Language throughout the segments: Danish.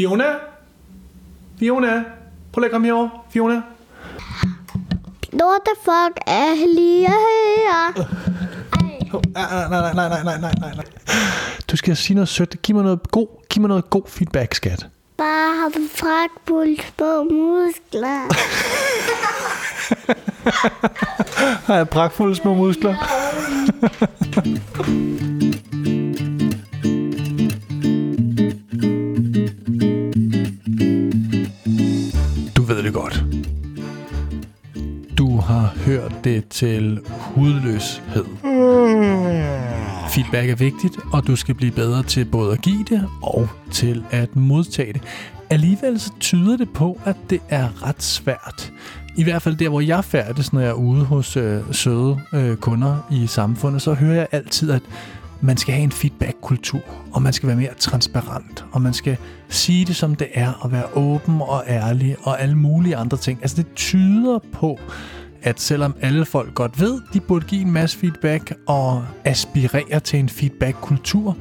Fiona? Fiona? Prøv lige at komme herover. Fiona? What the fuck er lige her? Nej, nej, nej, nej, nej, nej, nej, nej. Du skal sige noget sødt. Giv mig noget god, giv mig noget god feedback, skat. Bare har du fragtbult på muskler. har jeg pragtfulde små muskler? Hørt det til hudløshed. Feedback er vigtigt, og du skal blive bedre til både at give det og til at modtage det. Alligevel så tyder det på, at det er ret svært. I hvert fald der, hvor jeg færdes, når jeg er ude hos øh, søde øh, kunder i samfundet, så hører jeg altid, at man skal have en feedback-kultur, og man skal være mere transparent, og man skal sige det, som det er, og være åben og ærlig, og alle mulige andre ting. Altså det tyder på, at selvom alle folk godt ved, de burde give en masse feedback og aspirere til en feedback-kultur,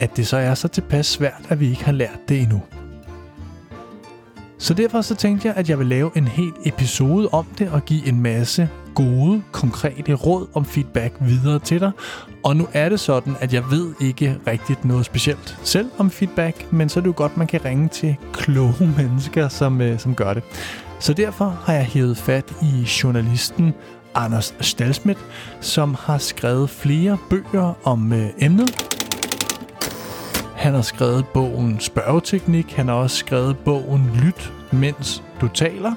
at det så er så tilpas svært, at vi ikke har lært det endnu. Så derfor så tænkte jeg, at jeg vil lave en hel episode om det og give en masse gode, konkrete råd om feedback videre til dig. Og nu er det sådan, at jeg ved ikke rigtigt noget specielt selv om feedback, men så er det jo godt, man kan ringe til kloge mennesker, som, øh, som gør det. Så derfor har jeg hævet fat i journalisten Anders Stalsmith, som har skrevet flere bøger om øh, emnet. Han har skrevet bogen Spørgeteknik. Han har også skrevet bogen Lyt, mens du taler.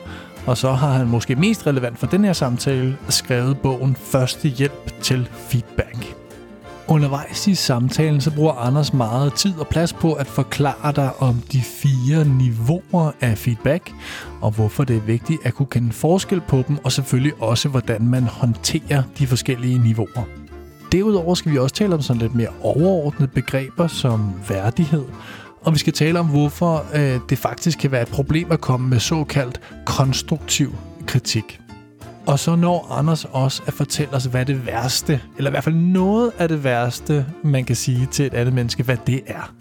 Og så har han måske mest relevant for den her samtale skrevet bogen Første hjælp til feedback. Undervejs i samtalen så bruger Anders meget tid og plads på at forklare dig om de fire niveauer af feedback, og hvorfor det er vigtigt at kunne kende forskel på dem, og selvfølgelig også hvordan man håndterer de forskellige niveauer. Derudover skal vi også tale om sådan lidt mere overordnede begreber som værdighed, og vi skal tale om, hvorfor øh, det faktisk kan være et problem at komme med såkaldt konstruktiv kritik. Og så når Anders også at fortælle os, hvad det værste, eller i hvert fald noget af det værste, man kan sige til et andet menneske, hvad det er.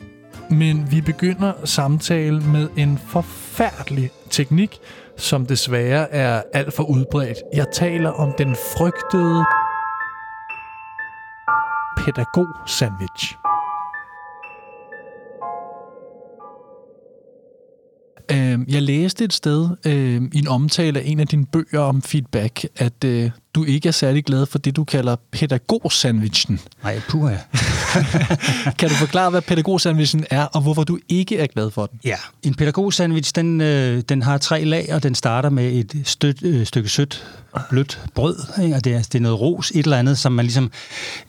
Men vi begynder samtalen med en forfærdelig teknik, som desværre er alt for udbredt. Jeg taler om den frygtede pædagog-sandwich. Eh, Øh, jeg læste et sted øh, i en omtale af en af dine bøger om feedback, at øh, du ikke er særlig glad for det, du kalder pædagog-sandwichen. Nej, puha. kan du forklare, hvad pædagog-sandwichen er, og hvorfor du ikke er glad for den? Ja, en pædagog-sandwich, den, øh, den har tre lag, og den starter med et støt, øh, stykke sødt, blødt brød. Ikke? Og det er, det er noget ros, et eller andet, som man ligesom...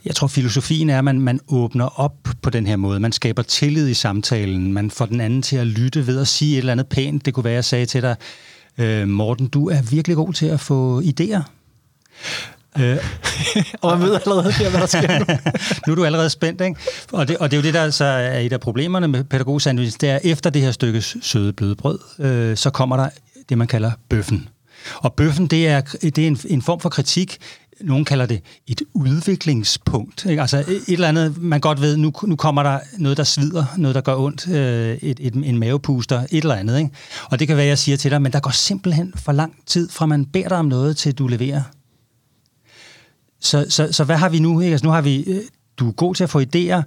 Jeg tror, filosofien er, at man, man åbner op på den her måde. Man skaber tillid i samtalen. Man får den anden til at lytte ved at sige et eller andet pænt. Det kunne være, jeg sagde til dig, øh, Morten, du er virkelig god til at få idéer. Øh, og man ved allerede hvad der sker nu. nu er du allerede spændt, ikke? Og det, og det er jo det, der så er et af problemerne med pædagogsandwich, det er, efter det her stykke søde bløde brød, øh, så kommer der det, man kalder bøffen. Og bøffen, det er, det er en, en form for kritik, nogen kalder det et udviklingspunkt. Ikke? Altså et eller andet, man godt ved, nu, nu kommer der noget, der svider, noget, der gør ondt, øh, et, et, en mavepuster, et eller andet. Ikke? Og det kan være, jeg siger til dig, men der går simpelthen for lang tid, fra man beder dig om noget, til du leverer. Så, så, så hvad har vi nu? Ikke? Altså, nu har vi, øh, du er god til at få idéer,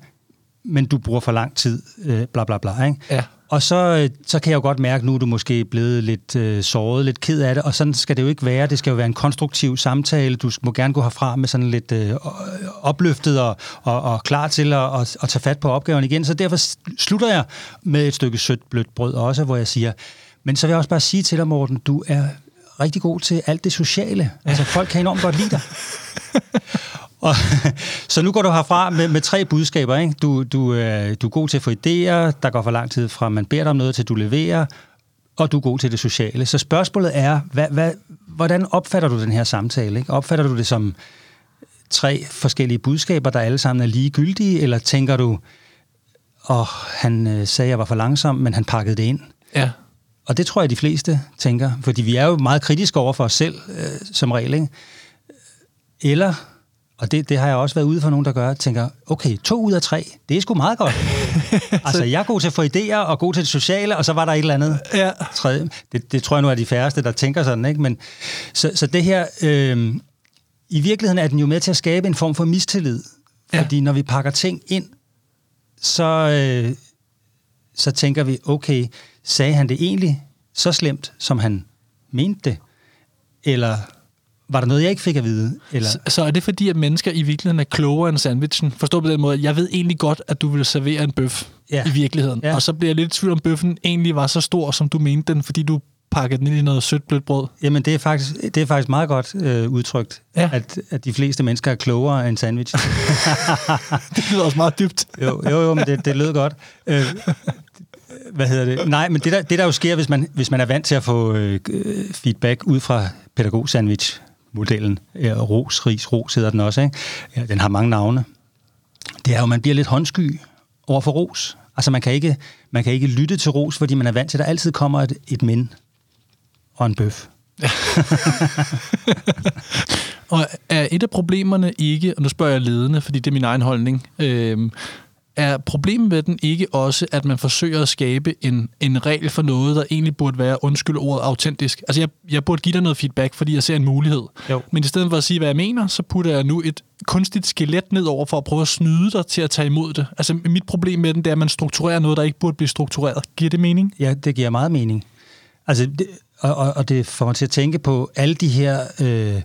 men du bruger for lang tid, øh, bla bla bla. Ikke? Ja. Og så, øh, så kan jeg jo godt mærke, nu er du måske blevet lidt øh, såret, lidt ked af det, og sådan skal det jo ikke være. Det skal jo være en konstruktiv samtale. Du må gerne gå herfra med sådan lidt øh, opløftet og, og, og klar til at, at, at tage fat på opgaven igen. Så derfor slutter jeg med et stykke sødt blødt brød også, hvor jeg siger, men så vil jeg også bare sige til dig, Morten, du er rigtig god til alt det sociale. Altså, folk kan enormt godt lide dig. Og, så nu går du herfra med, med tre budskaber. Ikke? Du, du, øh, du er god til at få idéer, der går for lang tid fra, man beder dig om noget, til du leverer, og du er god til det sociale. Så spørgsmålet er, hvad, hvad, hvordan opfatter du den her samtale? Ikke? Opfatter du det som tre forskellige budskaber, der alle sammen er ligegyldige, eller tænker du, åh, oh, han øh, sagde, at jeg var for langsom, men han pakkede det ind? Ja. Og det tror jeg, de fleste tænker, fordi vi er jo meget kritiske over for os selv, øh, som regel. Ikke? Eller og det, det har jeg også været ude for nogen, der gør, tænker, okay, to ud af tre, det er sgu meget godt. altså, jeg er god til at få idéer, og god til det sociale, og så var der et eller andet Ja. tredje. Det, det tror jeg nu er de færreste, der tænker sådan, ikke? Men, så, så det her, øh, i virkeligheden er den jo med til at skabe en form for mistillid. Ja. Fordi når vi pakker ting ind, så, øh, så tænker vi, okay, sagde han det egentlig så slemt, som han mente det? Eller var der noget, jeg ikke fik at vide? Eller, Så, så er det fordi, at mennesker i virkeligheden er klogere end sandwichen? Forstå på den måde, jeg ved egentlig godt, at du vil servere en bøf Ja. i virkeligheden. Ja. Og så bliver jeg lidt i tvivl om bøffen egentlig var så stor, som du mente den, fordi du pakkede den ind i noget sødt blødt brød. Jamen, det er faktisk, det er faktisk meget godt øh, udtrykt, Ja. at, at de fleste mennesker er klogere end sandwich. Det lyder også meget dybt. jo, jo, jo, men det, det lød godt. Øh, hvad hedder det? Nej, men det der, det der jo sker, hvis man, hvis man er vant til at få øh, feedback ud fra pædagog-sandwich-modellen, modellen. ros, ris, ros hedder den også, ikke? Ja, den har mange navne. Det er jo, man bliver lidt håndsky over for ros. Altså, man kan, ikke, man kan ikke lytte til ros, fordi man er vant til, at der altid kommer et, et men og en bøf. Og er et af problemerne ikke, og nu spørger jeg ledende, fordi det er min egen holdning, øh, er problemet med den ikke også, at man forsøger at skabe en, en regel for noget, der egentlig burde være, undskyld ordet, autentisk? Altså, jeg, jeg burde give dig noget feedback, fordi jeg ser en mulighed. Jo. Men i stedet for at sige, hvad jeg mener, så putter jeg nu et kunstigt skelet ned over for at prøve at snyde dig til at tage imod det. Altså, mit problem med den, det er, at man strukturerer noget, der ikke burde blive struktureret. Giver det mening? Ja, det giver meget mening. Altså, det, og, og, og det får mig til at tænke på alle de her øh,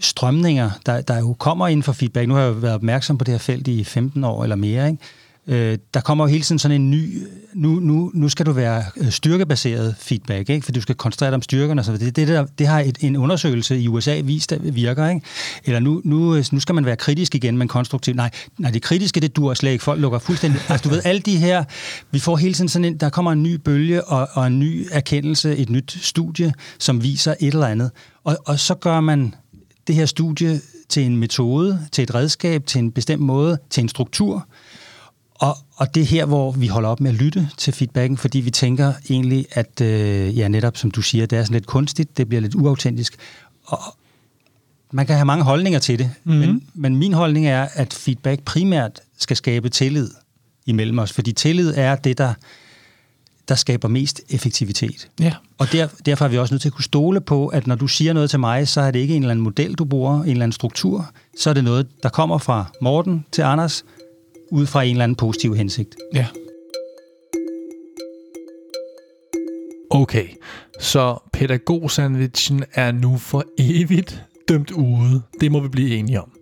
strømninger, der, der jo kommer inden for feedback. Nu har jeg jo været opmærksom på det her felt i 15 år eller mere, ikke? Øh, der kommer jo hele tiden sådan en ny, nu, nu, nu skal du være øh, styrkebaseret feedback, ikke? for du skal koncentrere dig om styrkerne. Så det, det, der, det har et, en undersøgelse i USA vist, at virker. Ikke? Eller nu, nu, øh, nu skal man være kritisk igen, men konstruktiv. Nej, nej, det kritiske, det dur slet ikke. Folk lukker fuldstændig... Altså du ved, alle de her... Vi får hele tiden sådan en... Der kommer en ny bølge og, og en ny erkendelse, et nyt studie, som viser et eller andet. Og, og så gør man det her studie til en metode, til et redskab, til en bestemt måde, til en struktur. Og, og det er her, hvor vi holder op med at lytte til feedbacken, fordi vi tænker egentlig, at øh, ja, netop som du siger, det er sådan lidt kunstigt, det bliver lidt uautentisk. Og man kan have mange holdninger til det, mm-hmm. men, men min holdning er, at feedback primært skal skabe tillid imellem os, fordi tillid er det, der, der skaber mest effektivitet. Ja. Og der, derfor er vi også nødt til at kunne stole på, at når du siger noget til mig, så er det ikke en eller anden model, du bruger, en eller anden struktur. Så er det noget, der kommer fra Morten til Anders, ud fra en eller anden positiv hensigt. Ja. Okay, så pædagogsandwichen er nu for evigt dømt ude. Det må vi blive enige om.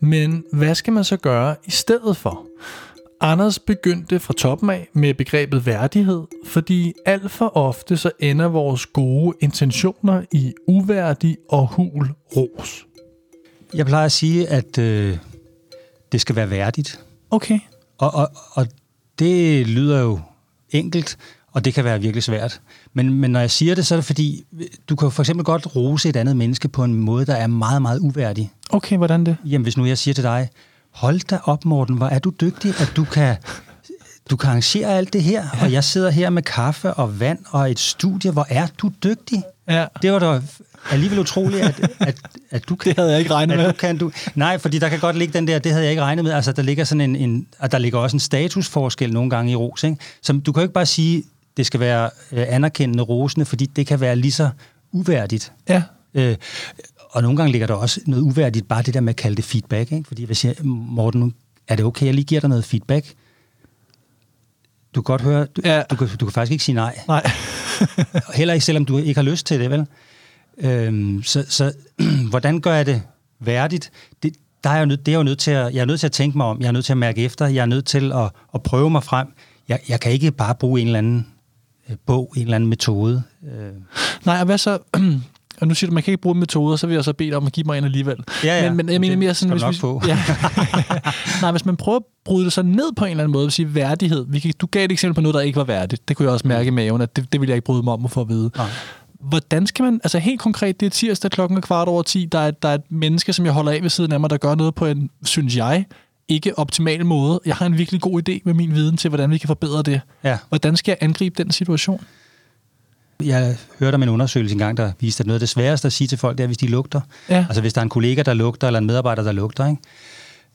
Men hvad skal man så gøre i stedet for? Anders begyndte fra toppen af med begrebet værdighed, fordi alt for ofte så ender vores gode intentioner i uværdig og hul ros. Jeg plejer at sige, at øh, det skal være værdigt. Okay. Og, og, og det lyder jo enkelt, og det kan være virkelig svært. Men, men når jeg siger det, så er det fordi, du kan for eksempel godt rose et andet menneske på en måde, der er meget, meget uværdig. Okay, hvordan det? Jamen, hvis nu jeg siger til dig, hold da op, Morten, hvor er du dygtig, at du kan, du kan arrangere alt det her, og jeg sidder her med kaffe og vand og et studie, hvor er du dygtig? Ja. Det var da alligevel utroligt, at, at, at du kan... Det havde jeg ikke regnet med. Du kan, du, nej, fordi der kan godt ligge den der, det havde jeg ikke regnet med, altså der ligger sådan en, en og der ligger også en statusforskel nogle gange i ros, ikke? Som, du kan jo ikke bare sige, det skal være øh, anerkendende rosende, fordi det kan være lige så uværdigt. Ja. Øh, og nogle gange ligger der også noget uværdigt, bare det der med at kalde det feedback. Ikke? Fordi hvis jeg, Morten, nu er det okay, jeg lige giver dig noget feedback? Du kan godt høre, du, Ja. du, kan, du kan faktisk ikke sige nej. Nej. Heller ikke, selvom du ikke har lyst til det, vel? Øhm, så så hvordan gør jeg det værdigt? Det, der er jeg, nødt, det er jeg jo nødt til at, jeg er nødt til at tænke mig om, jeg er nødt til at mærke efter, jeg er nødt til at, at prøve mig frem. Jeg, jeg kan ikke bare bruge en eller anden øh, bog, en eller anden metode. Øh, Nej, og hvad så... Og nu siger du, at man kan ikke bruge metoder, så vil jeg så bede dig om at give mig en alligevel. Ja, ja. Men, men jeg mener mere sådan... hvis vi, få. Ja. Nej, hvis man prøver at bryde det så ned på en eller anden måde, vil sige værdighed. Vi kan, du gav et eksempel på noget, der ikke var værdigt. Det kunne jeg også mærke i maven, at det, det ville jeg ikke bryde mig om at få at vide. Nej. Hvordan skal man... Altså helt konkret, det er tirsdag klokken er kvart over 10. Der er, der er et menneske, som jeg holder af ved siden af mig, der gør noget på en, synes jeg, ikke optimal måde. Jeg har en virkelig god idé med min viden til, hvordan vi kan forbedre det. ja. Hvordan skal jeg angribe den situation? Jeg hørte om en undersøgelse engang, der viste, at noget af det sværeste at sige til folk, det er, hvis de lugter. Ja. Altså hvis der er en kollega, der lugter, eller en medarbejder, der lugter. Ikke?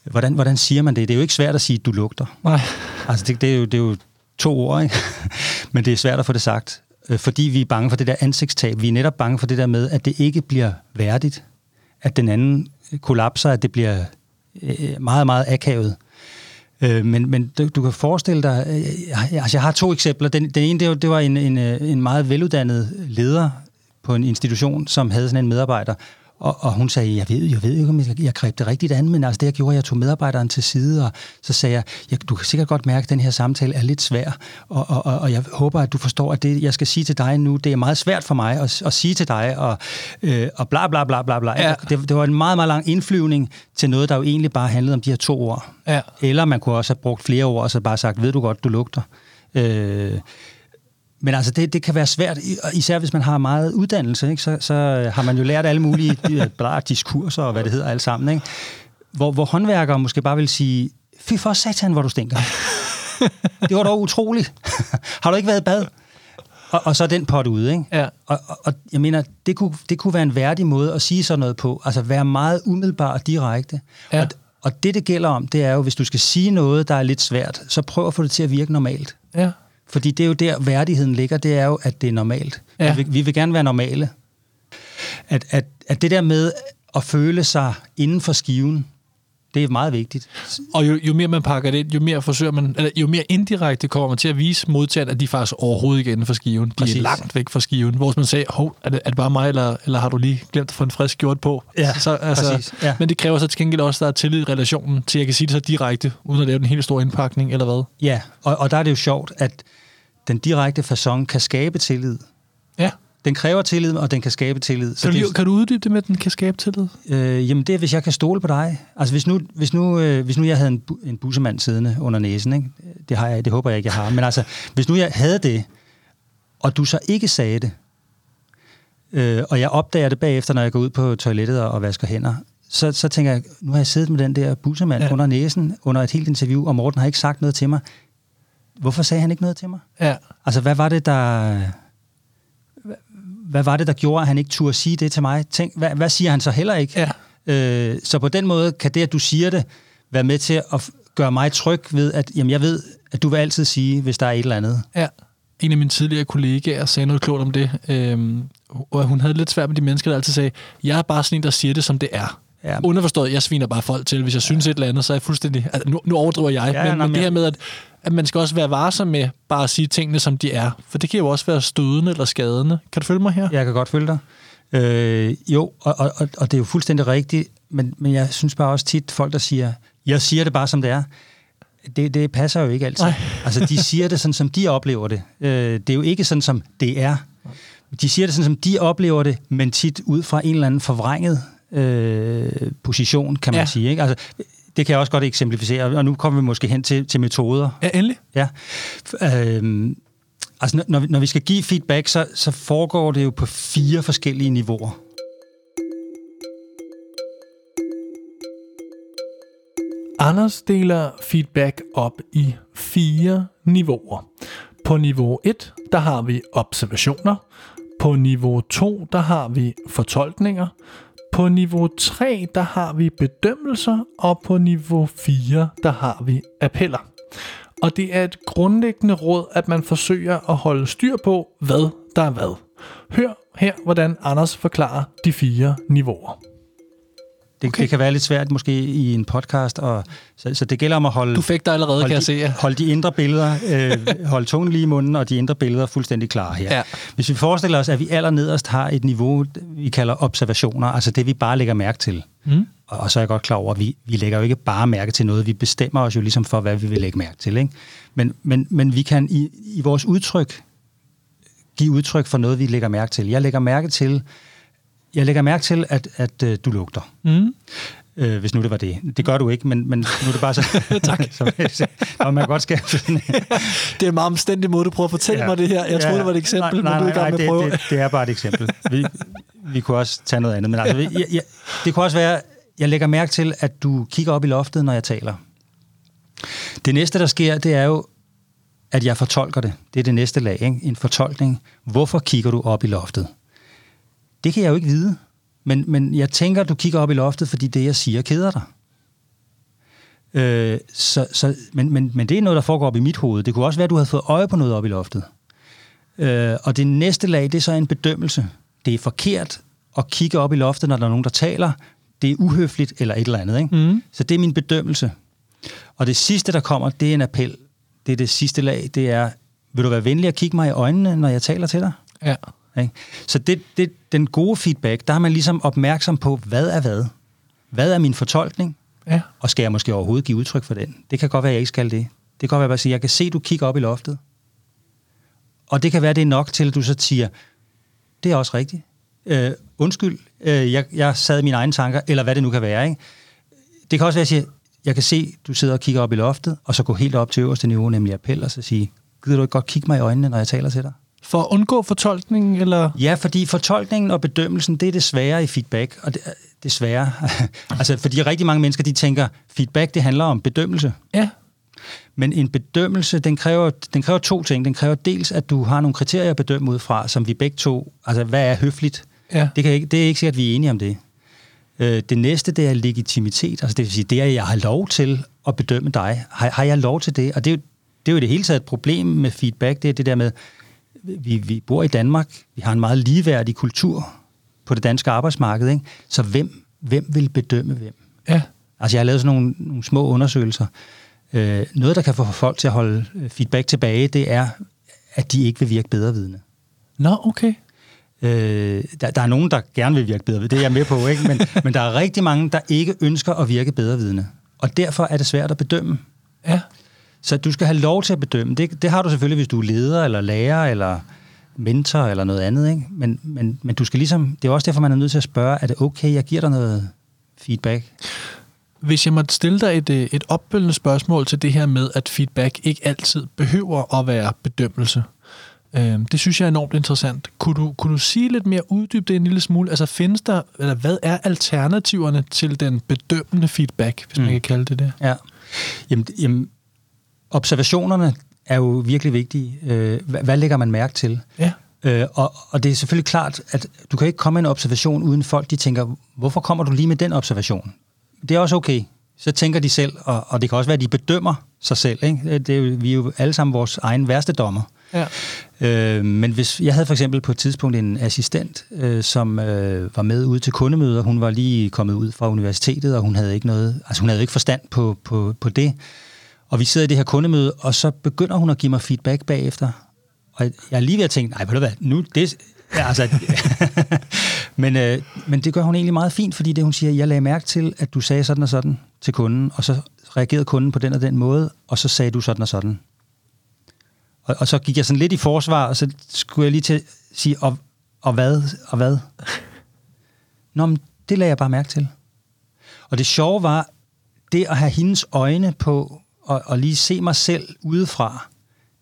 Hvordan, hvordan siger man det? Det er jo ikke svært at sige, at du lugter. Nej. Altså det, det, er, jo, det er jo to ord, ikke? men det er svært at få det sagt, øh, fordi vi er bange for det der ansigtstab. Vi er netop bange for det der med, at det ikke bliver værdigt, at den anden kollapser, at det bliver øh, meget, meget akavet. Øh, men men du, du kan forestille dig, øh, øh, altså jeg har to eksempler. Den, den ene, det var, det var en, en, øh, en meget veluddannet leder på en institution, som havde sådan en medarbejder, og, og hun sagde, jeg ved, jeg ved ikke, om jeg, jeg greb det rigtigt an, men altså det, jeg gjorde, jeg tog medarbejderen til side, og så sagde jeg, jeg du kan sikkert godt mærke, at den her samtale er lidt svær, og, og, og, og jeg håber, at du forstår, at det, jeg skal sige til dig nu, det er meget svært for mig at, at sige til dig, og, øh, og bla bla bla bla bla. Ja. Det, det var en meget, meget lang indflyvning til noget, der jo egentlig bare handlede om de her to ord. Ja. Eller man kunne også have brugt flere ord, og så bare sagt, ved du godt, du lugter. Øh, men altså, det, det kan være svært, især hvis man har meget uddannelse, ikke? Så, så har man jo lært alle mulige bla, diskurser og hvad det hedder alle sammen. Ikke? Hvor, hvor håndværkere måske bare vil sige, fy for satan, hvor du stinker. det var dog utroligt. har du ikke været i bad? Og, og så den pot ude, ikke? Ja. Og, og, og jeg mener, det kunne, det kunne være en værdig måde at sige sådan noget på. Altså være meget umiddelbar og direkte. Ja. Og, og det, det gælder om, det er jo, hvis du skal sige noget, der er lidt svært, så prøv at få det til at virke normalt. Ja. Fordi det er jo der, værdigheden ligger, det er jo, at det er normalt. Ja. Ja. Vi, vi vil gerne være normale. At, at, at det der med at føle sig inden for skiven, det er meget vigtigt. Og jo, jo mere man pakker det ind, jo mere forsøger man, eller jo mere indirekte kommer man til at vise modtageren, at de faktisk overhovedet ikke er inden for skiven. De Præcis. er langt væk fra skiven. Hvor man sagde, hov, er det, er det bare mig, eller, eller har du lige glemt at få en frisk gjort på? Ja, så, altså, præcis, ja. Men det kræver så til gengæld også, at der er tillid i relationen til, at jeg kan sige det så direkte, uden at lave den helt store indpakning, eller hvad? Ja, og, og der er det jo sjovt, at den direkte façon kan skabe tillid. Ja. Den kræver tillid, og den kan skabe tillid. Kan du, det, kan du uddybe det med, at den kan skabe tillid? øh, jamen det er, hvis jeg kan stole på dig. Altså hvis nu, hvis nu, øh, hvis nu jeg havde en, bu- en bussemand siddende under næsen, ikke? Det, har jeg, det håber jeg ikke, jeg har. Men altså, hvis nu jeg havde det, og du så ikke sagde det, øh, og jeg opdager det bagefter, når jeg går ud på toilettet og, og vasker hænder, så, så tænker jeg, nu har jeg siddet med den der bussemand ja. under næsen under et helt interview, og Morten har ikke sagt noget til mig. Hvorfor sagde han ikke noget til mig? Ja. Altså, hvad var det, der... Hvad, var det, der gjorde, at han ikke turde sige det til mig? Tænk, hvad, hvad siger han så heller ikke? Ja. Øh, så på den måde kan det, at du siger det, være med til at gøre mig tryg ved, at jamen, jeg ved, at du vil altid sige, hvis der er et eller andet. Ja. En af mine tidligere kollegaer sagde noget klogt om det. Øhm, og hun havde lidt svært med de mennesker, der altid sagde, jeg er bare sådan en, der siger det, som det er. Ja. Underforstået, jeg sviner bare folk til. Hvis jeg synes et eller andet, så er jeg fuldstændig... Altså, nu, nu overdriver jeg, Ja, men, nå, men det her med, at, at man skal også være varsom med bare at sige tingene, som de er. For det kan jo også være stødende eller skadende. Kan du følge mig her? Jeg kan godt følge dig. Øh, jo, og, og, og, og det er jo fuldstændig rigtigt, men, men jeg synes bare også tit, folk der siger, jeg siger det bare som det er, det, det passer jo ikke altid. Nej. altså, de siger det sådan, som de oplever det. Øh, det er jo ikke sådan, som det er. De siger det sådan, som de oplever det, men tit ud fra en eller anden forvrænget øh, position, kan man ja. sige. Ikke? Altså, det kan jeg også godt eksemplificere, og nu kommer vi måske hen til, til metoder. Ja, endelig. Ja. Øhm, altså, når- når vi, skal give feedback, så, så foregår det jo på fire forskellige niveauer. Anders deler feedback op i fire niveauer. På niveau 1, der har vi observationer. På niveau 2, der har vi fortolkninger. På niveau 3, der har vi bedømmelser. Og på niveau 4, der har vi appeller. Og det er et grundlæggende råd, at man forsøger at holde styr på, hvad der er hvad. Hør her, hvordan Anders forklarer de fire niveauer. Det, Okay. det kan være lidt svært måske i en podcast, og, så, så det gælder om at holde, Du fik dig allerede, kan holde, jeg se. de, Ja. holde de indre billeder, øh, holde tungen lige i munden, og de indre billeder fuldstændig klare her. Ja. Hvis vi forestiller os, at vi allernederst har et niveau, vi kalder observationer, altså det, vi bare lægger mærke til. Mm. Og, og så er jeg godt klar over, at vi, vi lægger jo ikke bare mærke til noget, vi bestemmer os jo ligesom for, hvad vi vil lægge mærke til. Ikke? Men, men, men vi kan i, i vores udtryk give udtryk for noget, vi lægger mærke til. Jeg lægger mærke til, jeg lægger mærke til at, at øh, du lugter. Mm. Øh, hvis nu det var det. Det gør du ikke, men, men nu er det bare så... Tak. så, og man godt sådan... Det er en meget omstændig måde, du prøver at fortælle ja. mig det her. Jeg troede, det var et eksempel, nej, nej, men du er i gang nej, med at det, prøve. Det, det er bare et eksempel. Vi, vi kunne også tage noget andet. Men altså, jeg, jeg, det kunne også være, jeg lægger mærke til, at du kigger op i loftet, når jeg taler. Det næste, der sker, det er jo, at jeg fortolker det. Det er det næste lag, ikke? en fortolkning. Hvorfor kigger du op i loftet? Det kan jeg jo ikke vide, men, men jeg tænker, at du kigger op i loftet, fordi det, jeg siger, keder dig. Øh, så, så, men, men, men det er noget, der foregår op i mit hoved. Det kunne også være, at du havde fået øje på noget op i loftet. Øh, og det næste lag, det er så en bedømmelse. Det er forkert at kigge op i loftet, når der er nogen, der taler. Det er uhøfligt eller et eller andet. Ikke? Mm. Så det er min bedømmelse. Og det sidste, der kommer, det er en appel. Det er det sidste lag. Det er, vil du være venlig at kigge mig i øjnene, når jeg taler til dig? Ja. Ikke? Så det, det, den gode feedback, der er man ligesom opmærksom på, hvad er hvad? Hvad er min fortolkning? Ja. Og skal jeg måske overhovedet give udtryk for den? Det kan godt være, at jeg ikke skal det. Det kan godt være, at jeg, siger, jeg kan se, at du kigger op i loftet. Og det kan være, det er nok til, at du så siger, det er også rigtigt. Øh, undskyld, øh, jeg, jeg sad i mine egne tanker, eller hvad det nu kan være. Ikke? Det kan også være, at jeg siger, jeg kan se, du sidder og kigger op i loftet, og så gå helt op til øverste niveau, nemlig appel, og så sige, gider du ikke godt kigge mig i øjnene, når jeg taler til dig? For at undgå fortolkningen, eller? Ja, fordi fortolkningen og bedømmelsen, det er det svære i feedback, og det, svære. altså, fordi rigtig mange mennesker, de tænker, feedback, det handler om bedømmelse. Ja. Men en bedømmelse, den kræver, den kræver to ting. Den kræver dels, at du har nogle kriterier at bedømme ud fra, som vi begge to, altså hvad er høfligt? Ja. Det, kan ikke, det er ikke sikkert, at vi er enige om det. Øh, det næste, det er legitimitet. Altså det vil sige, det er, at jeg har lov til at bedømme dig. Har, har jeg lov til det? Og det er, jo, det er jo i det hele taget et problem med feedback. Det er det der med, vi, vi bor i Danmark, vi har en meget ligeværdig kultur på det danske arbejdsmarked, ikke? så hvem, hvem vil bedømme hvem? Ja. Altså jeg har lavet sådan nogle, nogle små undersøgelser. Øh, noget, der kan få folk til at holde øh, feedback tilbage, det er, at de ikke vil virke bedrevidende. Nå, okay. Øh, der, der er nogen, der gerne vil virke bedre, det er jeg med på, ikke? Men, men der er rigtig mange, der ikke ønsker at virke bedrevidende. Og derfor er det svært at bedømme. Så du skal have lov til at bedømme. Det, det har du selvfølgelig, hvis du er leder, eller lærer, eller mentor, eller noget andet. Ikke? Men, men, men du skal ligesom, det er også derfor, man er nødt til at spørge, er det okay, jeg giver dig noget feedback? Hvis jeg måtte stille dig et, øh, et opfølgende spørgsmål til det her med, at feedback ikke altid behøver at være bedømmelse. Øhm, det synes jeg er enormt interessant. Kunne du, kunne du sige lidt mere, uddybe det en lille smule? Altså findes der, eller hvad er alternativerne til den bedømmende feedback, hvis mm. man kan kalde det det? Ja. Jamen, jamen, observationerne er jo virkelig vigtige. Øh, hvad, hvad lægger man mærke til? Ja. Øh, og, og det er selvfølgelig klart, at du kan ikke komme med en observation, uden folk de tænker, hvorfor kommer du lige med den observation? Det er også okay. Så tænker de selv, og, og det kan også være, at de bedømmer sig selv. Ikke? Det er jo, vi er jo alle sammen vores egen værste dommer. Ja. Øh, men hvis jeg havde for eksempel på et tidspunkt en assistent, øh, som øh, var med ud til kundemøder. Hun var lige kommet ud fra universitetet, og hun havde ikke noget, altså hun havde ikke forstand på, på, på det. Og vi sidder i det her kundemøde, og så begynder hun at give mig feedback bagefter. Og jeg er lige ved at tænke, nej, ved du hvad, nu, det, ja, altså, men, øh, men det gør hun egentlig meget fint, fordi det hun siger, jeg lagde mærke til, at du sagde sådan og sådan til kunden, og så reagerede kunden på den og den måde, og så sagde du sådan og sådan. Og, og så gik jeg sådan lidt i forsvar, og så skulle jeg lige til at sige, og, og hvad, og hvad? Nå, men det lagde jeg bare mærke til. Og det sjove var, det at have hendes øjne på, og, og lige se mig selv udefra,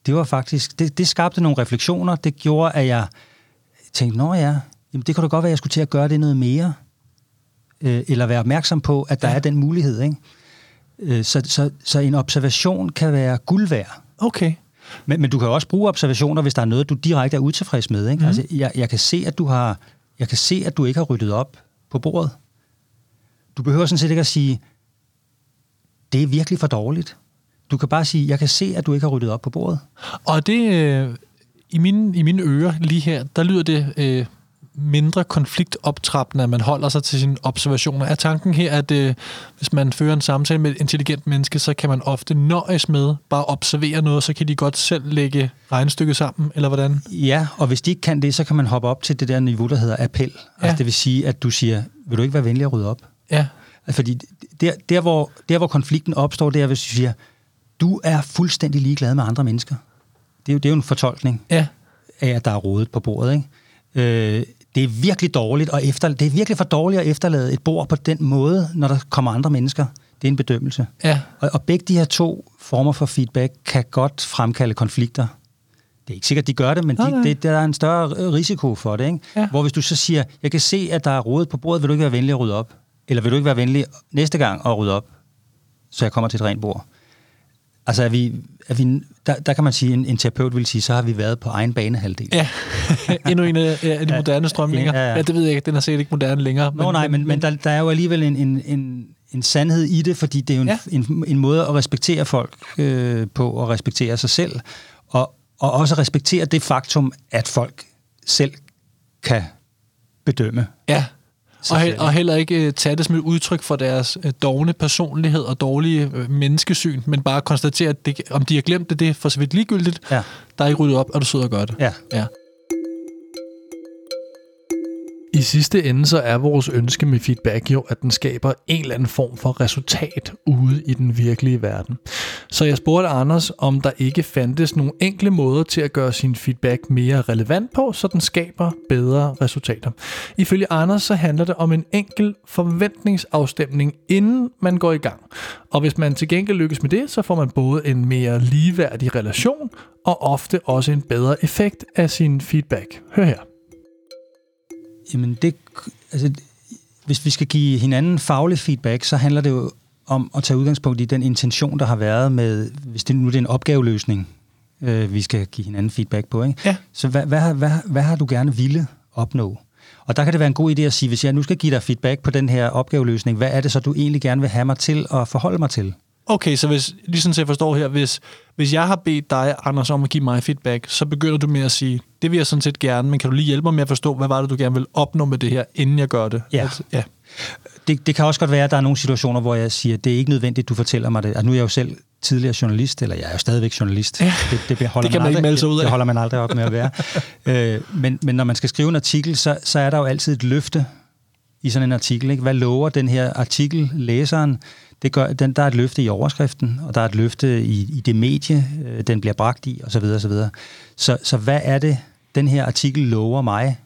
det var faktisk, det, det skabte nogle refleksioner, det gjorde, at jeg tænkte, nå ja, jamen det kunne da godt være, at jeg skulle til at gøre det noget mere, øh, eller være opmærksom på, at der ja. er den mulighed, ikke? Øh, så, så, så en observation kan være guld værd. Okay. Men, men du kan også bruge observationer, hvis der er noget, du direkte er utilfreds med. Ikke? Mm. Altså, jeg, jeg, kan se, at du har, jeg kan se, at du ikke har ryddet op på bordet. Du behøver sådan set ikke at sige, det er virkelig for dårligt. Du kan bare sige, jeg kan se, at du ikke har ryddet op på bordet. Og det, øh, i, mine, i mine ører lige her, der lyder det øh, mindre konfliktoptrappende, at man holder sig til sine observationer. Er tanken her, at øh, hvis man fører en samtale med et intelligent menneske, så kan man ofte nøjes med bare at observere noget, så kan de godt selv lægge regnestykket sammen, eller hvordan? Ja, og hvis de ikke kan det, så kan man hoppe op til det der niveau, der hedder appel. Ja. Altså, det vil sige, at du siger, vil du ikke være venlig at rydde op? Ja. Altså, fordi der, der, hvor, der, hvor konflikten opstår, det er, hvis du siger, du er fuldstændig ligeglad med andre mennesker. Det er jo, det er jo en fortolkning ja. af, at der er rådet på bordet, ikke? Øh, det er virkelig dårligt, og efter, det er virkelig for dårligt at efterlade et bord på den måde, når der kommer andre mennesker. Det er en bedømmelse. Ja. Og, og begge de her to former for feedback kan godt fremkalde konflikter. Det er ikke sikkert, de gør det, men de, det, der er en større risiko for det. Ikke? Ja. Hvor hvis du så siger, jeg kan se, at der er rodet på bordet, vil du ikke være venlig at rydde op? Eller vil du ikke være venlig næste gang at rydde op, så jeg kommer til et rent bord? Altså er vi, er vi, der, der kan man sige, en, en terapeut vil sige, så har vi været på egen banehalvdel. Ja, endnu en af, af de moderne strømninger. Ja, ja, ja. ja, det ved jeg ikke, den er sikkert ikke moderne længere. Nå men, nej, men, men der, der er jo alligevel en, en, en, en sandhed i det, fordi det er jo en, ja. en, en måde at respektere folk øh, på, og respektere sig selv, og, og også respektere det faktum, at folk selv kan bedømme. Ja, og, he- og heller ikke uh, tage det som et udtryk for deres uh, dogne personlighed og dårlige uh, menneskesyn, men bare konstatere, at det, om de har glemt det, det er for så vidt ligegyldigt. Ja. Der er ikke ryddet op, og du sidder og gør det. Ja. ja. I sidste ende så er vores ønske med feedback jo, at den skaber en eller anden form for resultat ude i den virkelige verden. Så jeg spurgte Anders, om der ikke fandtes nogle enkle måder til at gøre sin feedback mere relevant på, så den skaber bedre resultater. Ifølge Anders så handler det om en enkel forventningsafstemning, inden man går i gang. Og hvis man til gengæld lykkes med det, så får man både en mere ligeværdig relation og ofte også en bedre effekt af sin feedback. Hør her. Jamen, det, altså, hvis vi skal give hinanden faglig feedback, så handler det jo om at tage udgangspunkt i den intention, der har været med, hvis det nu det er en opgaveløsning, øh, vi skal give hinanden feedback på. Ikke? Ja. Så hvad, hvad, hvad, hvad har du gerne ville opnå? Og der kan det være en god idé at sige, hvis jeg nu skal give dig feedback på den her opgaveløsning, hvad er det så, du egentlig gerne vil have mig til at forholde mig til? Okay, så hvis, ligesom jeg forstår her, hvis, hvis jeg har bedt dig, Anders, om at give mig feedback, så begynder du med at sige, det vil jeg sådan set gerne, men kan du lige hjælpe mig med at forstå, hvad var det, du gerne vil opnå med det her, inden jeg gør det? Ja. Altså, ja. Det, det kan også godt være, at der er nogle situationer, hvor jeg siger, det er ikke nødvendigt, du fortæller mig det. Altså, nu er jeg jo selv tidligere journalist, eller jeg er jo stadigvæk journalist. Ja. Det, det, holder det kan man, aldrig, ikke melde sig ud af. Det holder man aldrig op med at være. øh, men, men når man skal skrive en artikel, så, så er der jo altid et løfte i sådan en artikel. Ikke? Hvad lover den her artikel læseren? Det gør, den, der er et løfte i overskriften, og der er et løfte i, i det medie, øh, den bliver bragt i, osv. osv. Så, så hvad er det, den her artikel lover mig?